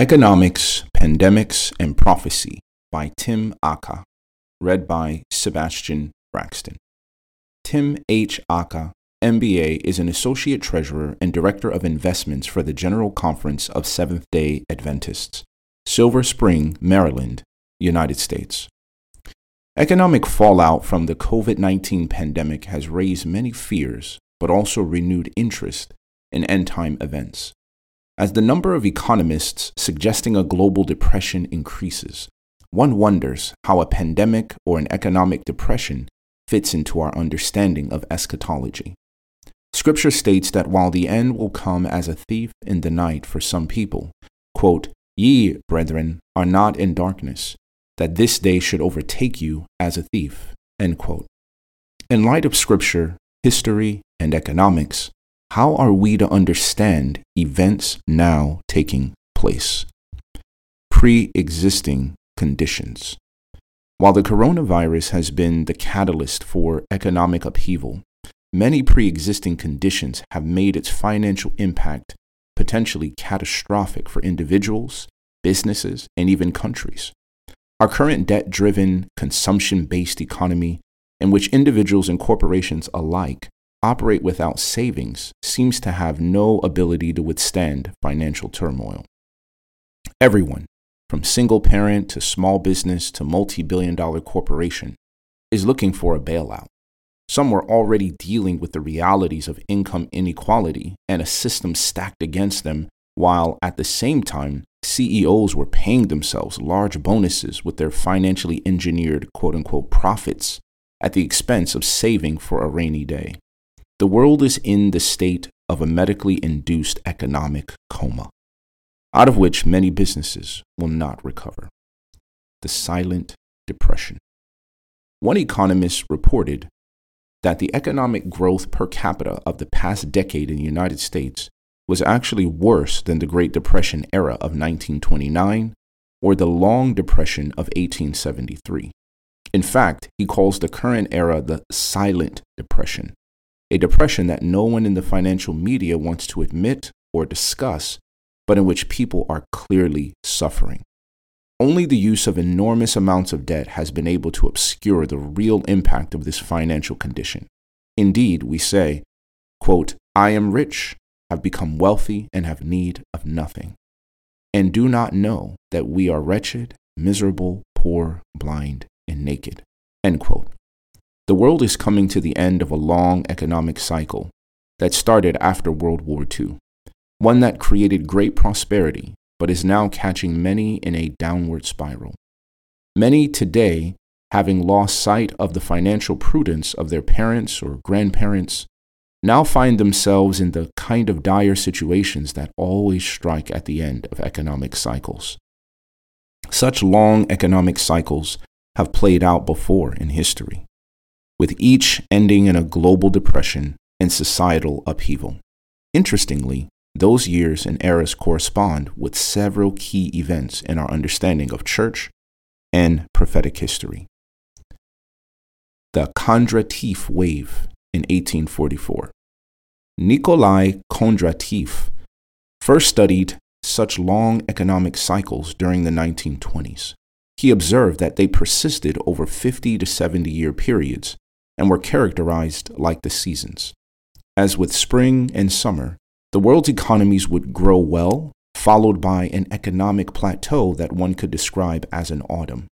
Economics, Pandemics, and Prophecy by Tim Aka, read by Sebastian Braxton. Tim H. Aka, MBA, is an Associate Treasurer and Director of Investments for the General Conference of Seventh day Adventists, Silver Spring, Maryland, United States. Economic fallout from the COVID 19 pandemic has raised many fears, but also renewed interest in end time events. As the number of economists suggesting a global depression increases, one wonders how a pandemic or an economic depression fits into our understanding of eschatology. Scripture states that while the end will come as a thief in the night for some people, quote, Ye, brethren, are not in darkness, that this day should overtake you as a thief. End quote. In light of Scripture, history, and economics, how are we to understand events now taking place? Pre existing conditions. While the coronavirus has been the catalyst for economic upheaval, many pre existing conditions have made its financial impact potentially catastrophic for individuals, businesses, and even countries. Our current debt driven, consumption based economy, in which individuals and corporations alike operate without savings seems to have no ability to withstand financial turmoil. Everyone, from single parent to small business to multi billion dollar corporation, is looking for a bailout. Some were already dealing with the realities of income inequality and a system stacked against them, while at the same time, CEOs were paying themselves large bonuses with their financially engineered quote unquote profits at the expense of saving for a rainy day. The world is in the state of a medically induced economic coma, out of which many businesses will not recover. The silent depression. One economist reported that the economic growth per capita of the past decade in the United States was actually worse than the Great Depression era of 1929 or the Long Depression of 1873. In fact, he calls the current era the silent depression a depression that no one in the financial media wants to admit or discuss, but in which people are clearly suffering. Only the use of enormous amounts of debt has been able to obscure the real impact of this financial condition. Indeed, we say, quote, I am rich, have become wealthy, and have need of nothing, and do not know that we are wretched, miserable, poor, blind, and naked. End quote. The world is coming to the end of a long economic cycle that started after World War II, one that created great prosperity but is now catching many in a downward spiral. Many today, having lost sight of the financial prudence of their parents or grandparents, now find themselves in the kind of dire situations that always strike at the end of economic cycles. Such long economic cycles have played out before in history with each ending in a global depression and societal upheaval. Interestingly, those years and eras correspond with several key events in our understanding of church and prophetic history. The Kondratiev Wave in 1844. Nikolai Kondratiev first studied such long economic cycles during the 1920s. He observed that they persisted over 50 to 70 year periods and were characterized like the seasons. As with spring and summer, the world's economies would grow well, followed by an economic plateau that one could describe as an autumn.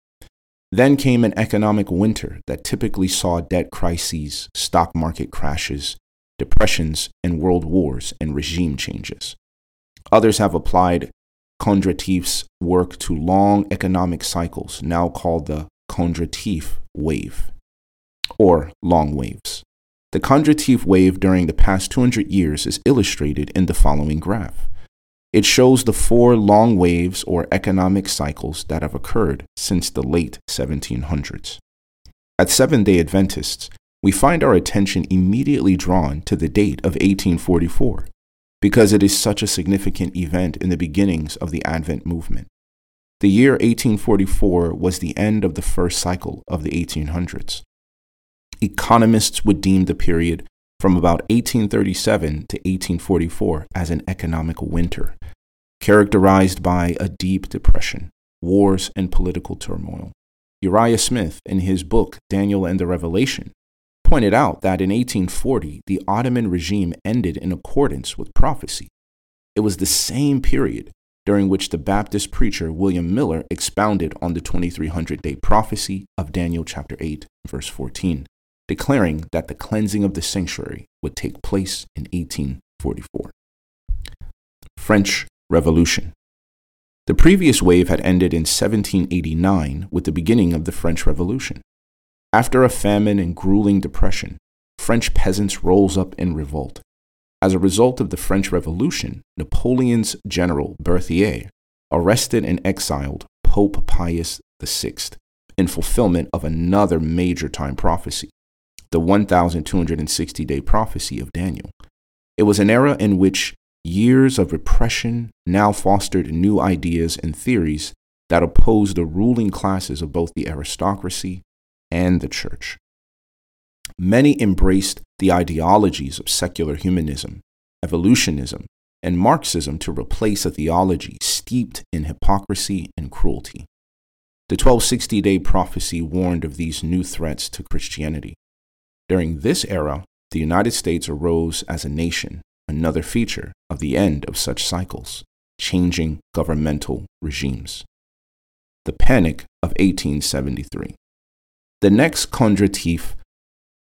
Then came an economic winter that typically saw debt crises, stock market crashes, depressions, and world wars and regime changes. Others have applied Kondratiev's work to long economic cycles, now called the Kondratiev wave or long waves. The Kondratiev wave during the past 200 years is illustrated in the following graph. It shows the four long waves or economic cycles that have occurred since the late 1700s. At Seventh day Adventists, we find our attention immediately drawn to the date of 1844 because it is such a significant event in the beginnings of the Advent movement. The year 1844 was the end of the first cycle of the 1800s. Economists would deem the period from about 1837 to 1844 as an economic winter, characterized by a deep depression, wars, and political turmoil. Uriah Smith, in his book Daniel and the Revelation, pointed out that in 1840 the Ottoman regime ended in accordance with prophecy. It was the same period during which the Baptist preacher William Miller expounded on the 2300 day prophecy of Daniel chapter 8, verse 14, declaring that the cleansing of the sanctuary would take place in 1844. French Revolution. The previous wave had ended in 1789 with the beginning of the French Revolution. After a famine and grueling depression, French peasants rose up in revolt. As a result of the French Revolution, Napoleon's general Berthier arrested and exiled Pope Pius VI in fulfillment of another major time prophecy, the 1260 day prophecy of Daniel. It was an era in which years of repression now fostered new ideas and theories that opposed the ruling classes of both the aristocracy and the church. Many embraced the ideologies of secular humanism, evolutionism, and Marxism to replace a theology steeped in hypocrisy and cruelty. The 1260 day prophecy warned of these new threats to Christianity. During this era, the United States arose as a nation, another feature of the end of such cycles, changing governmental regimes. The Panic of 1873. The next Kondratiev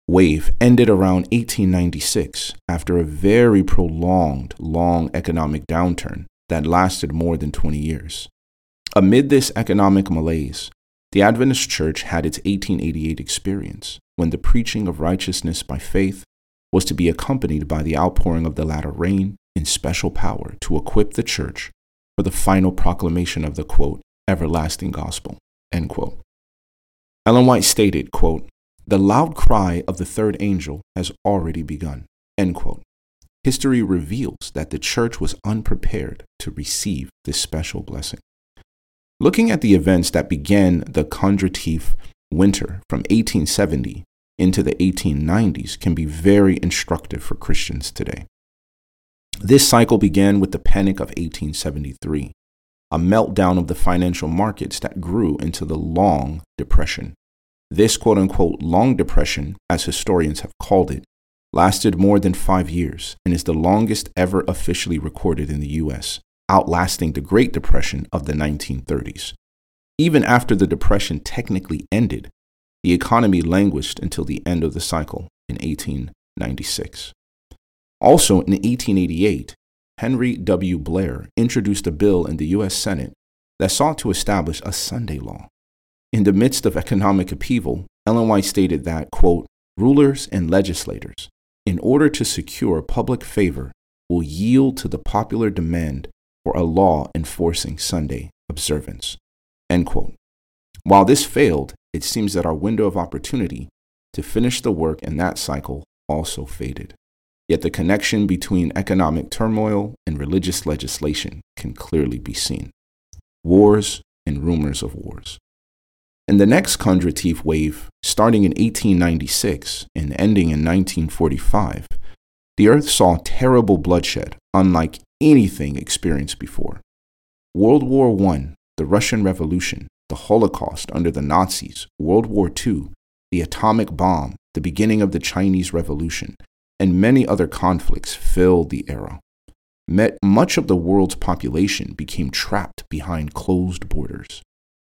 wave ended around 1896 after a very prolonged, long economic downturn that lasted more than 20 years. Amid this economic malaise, the Adventist Church had its 1888 experience when the preaching of righteousness by faith was to be accompanied by the outpouring of the latter rain in special power to equip the church for the final proclamation of the quote, everlasting gospel, end quote. Ellen White stated, quote, the loud cry of the third angel has already begun. End quote. History reveals that the church was unprepared to receive this special blessing. Looking at the events that began the Kondratiev winter from 1870 into the 1890s can be very instructive for Christians today. This cycle began with the Panic of 1873, a meltdown of the financial markets that grew into the Long Depression this quote unquote long depression, as historians have called it, lasted more than five years and is the longest ever officially recorded in the US, outlasting the Great Depression of the 1930s. Even after the Depression technically ended, the economy languished until the end of the cycle in 1896. Also, in 1888, Henry W. Blair introduced a bill in the U.S. Senate that sought to establish a Sunday law. In the midst of economic upheaval, Ellen White stated that, quote, rulers and legislators, in order to secure public favor, will yield to the popular demand for a law enforcing Sunday observance. End quote. While this failed, it seems that our window of opportunity to finish the work in that cycle also faded. Yet the connection between economic turmoil and religious legislation can clearly be seen. Wars and rumors of wars. In the next Kondratiev wave, starting in 1896 and ending in 1945, the Earth saw terrible bloodshed unlike anything experienced before. World War I, the Russian Revolution, the Holocaust under the Nazis, World War II, the atomic bomb, the beginning of the Chinese Revolution, and many other conflicts filled the era. Met much of the world's population became trapped behind closed borders.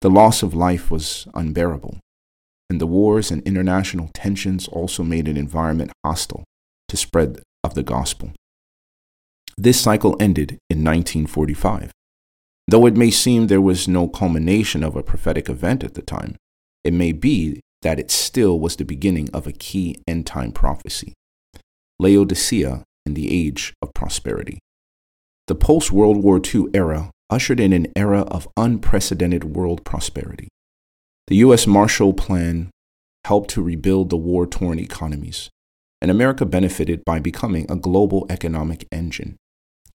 The loss of life was unbearable, and the wars and international tensions also made an environment hostile to spread of the gospel. This cycle ended in 1945. Though it may seem there was no culmination of a prophetic event at the time, it may be that it still was the beginning of a key end time prophecy Laodicea in the age of prosperity. The post World War II era ushered in an era of unprecedented world prosperity. The U.S. Marshall Plan helped to rebuild the war torn economies, and America benefited by becoming a global economic engine.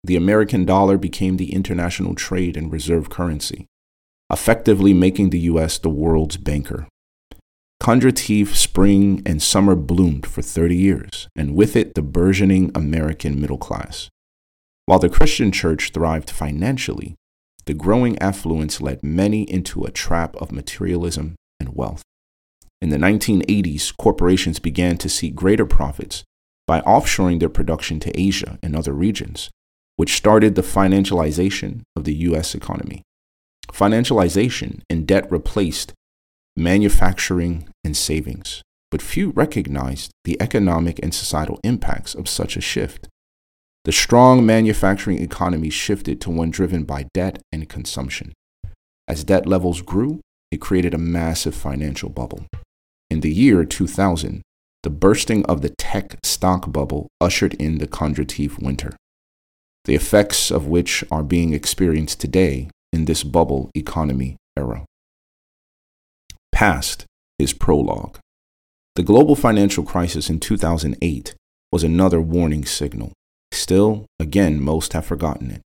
The American dollar became the international trade and reserve currency, effectively making the U.S. the world's banker. Kondratiev spring and summer bloomed for 30 years, and with it the burgeoning American middle class. While the Christian church thrived financially, the growing affluence led many into a trap of materialism and wealth. In the 1980s, corporations began to seek greater profits by offshoring their production to Asia and other regions, which started the financialization of the U.S. economy. Financialization and debt replaced manufacturing and savings, but few recognized the economic and societal impacts of such a shift. The strong manufacturing economy shifted to one driven by debt and consumption. As debt levels grew, it created a massive financial bubble. In the year 2000, the bursting of the tech stock bubble ushered in the Kondratiev winter, the effects of which are being experienced today in this bubble economy era. Past is prologue. The global financial crisis in 2008 was another warning signal. Still, again, most have forgotten it.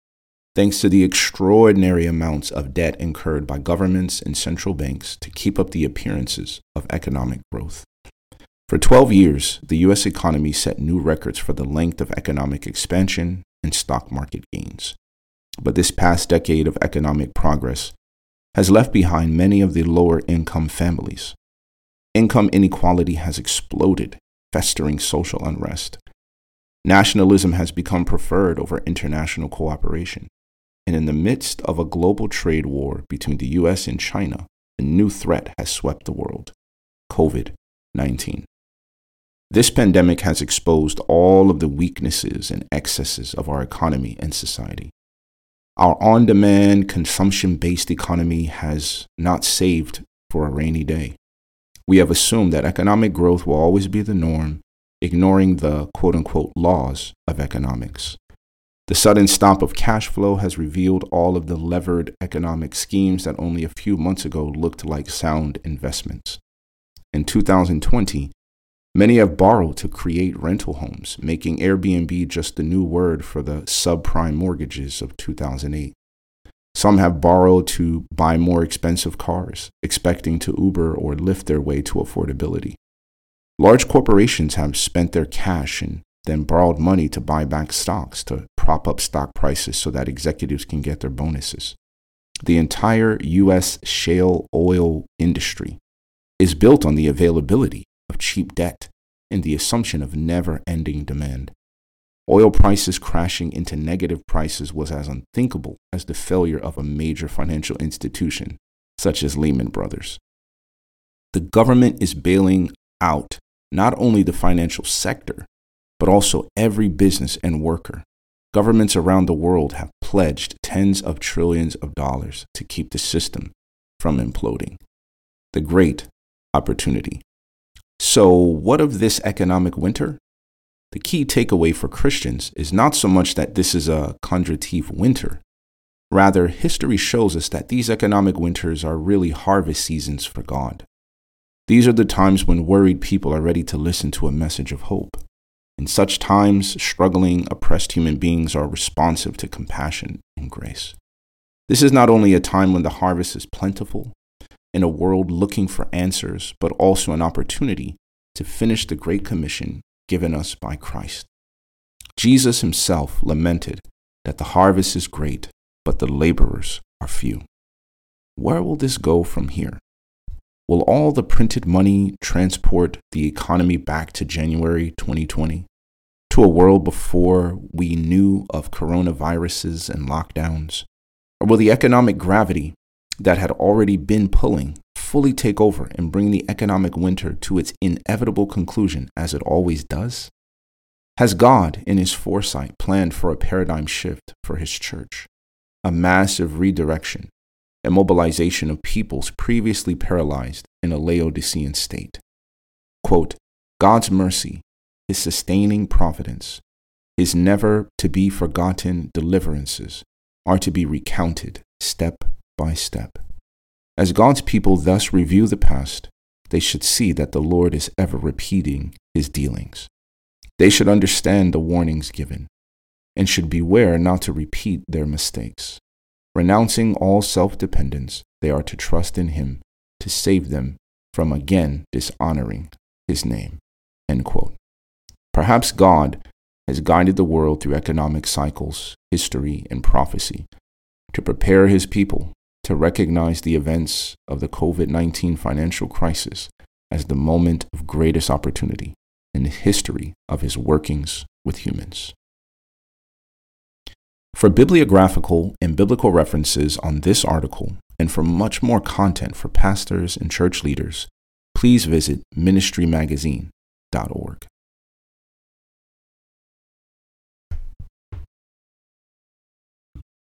Thanks to the extraordinary amounts of debt incurred by governments and central banks to keep up the appearances of economic growth. For 12 years, the U.S. economy set new records for the length of economic expansion and stock market gains. But this past decade of economic progress has left behind many of the lower income families. Income inequality has exploded, festering social unrest. Nationalism has become preferred over international cooperation. And in the midst of a global trade war between the US and China, a new threat has swept the world COVID 19. This pandemic has exposed all of the weaknesses and excesses of our economy and society. Our on demand, consumption based economy has not saved for a rainy day. We have assumed that economic growth will always be the norm ignoring the quote unquote laws of economics. The sudden stop of cash flow has revealed all of the levered economic schemes that only a few months ago looked like sound investments. In 2020, many have borrowed to create rental homes, making Airbnb just the new word for the subprime mortgages of 2008. Some have borrowed to buy more expensive cars, expecting to Uber or Lyft their way to affordability. Large corporations have spent their cash and then borrowed money to buy back stocks to prop up stock prices so that executives can get their bonuses. The entire U.S. shale oil industry is built on the availability of cheap debt and the assumption of never ending demand. Oil prices crashing into negative prices was as unthinkable as the failure of a major financial institution, such as Lehman Brothers. The government is bailing out not only the financial sector, but also every business and worker. Governments around the world have pledged tens of trillions of dollars to keep the system from imploding. The great opportunity. So, what of this economic winter? The key takeaway for Christians is not so much that this is a Kondratiev winter. Rather, history shows us that these economic winters are really harvest seasons for God. These are the times when worried people are ready to listen to a message of hope. In such times, struggling, oppressed human beings are responsive to compassion and grace. This is not only a time when the harvest is plentiful, in a world looking for answers, but also an opportunity to finish the Great Commission given us by Christ. Jesus himself lamented that the harvest is great, but the laborers are few. Where will this go from here? Will all the printed money transport the economy back to January 2020? To a world before we knew of coronaviruses and lockdowns? Or will the economic gravity that had already been pulling fully take over and bring the economic winter to its inevitable conclusion as it always does? Has God, in His foresight, planned for a paradigm shift for His church? A massive redirection and mobilization of peoples previously paralyzed in a Laodicean state. Quote, God's mercy, His sustaining providence, His never to be forgotten deliverances are to be recounted step by step. As God's people thus review the past, they should see that the Lord is ever repeating His dealings. They should understand the warnings given and should beware not to repeat their mistakes. Renouncing all self dependence, they are to trust in Him to save them from again dishonoring His name. Perhaps God has guided the world through economic cycles, history, and prophecy to prepare his people to recognize the events of the COVID 19 financial crisis as the moment of greatest opportunity in the history of his workings with humans. For bibliographical and biblical references on this article, and for much more content for pastors and church leaders, please visit ministrymagazine.org.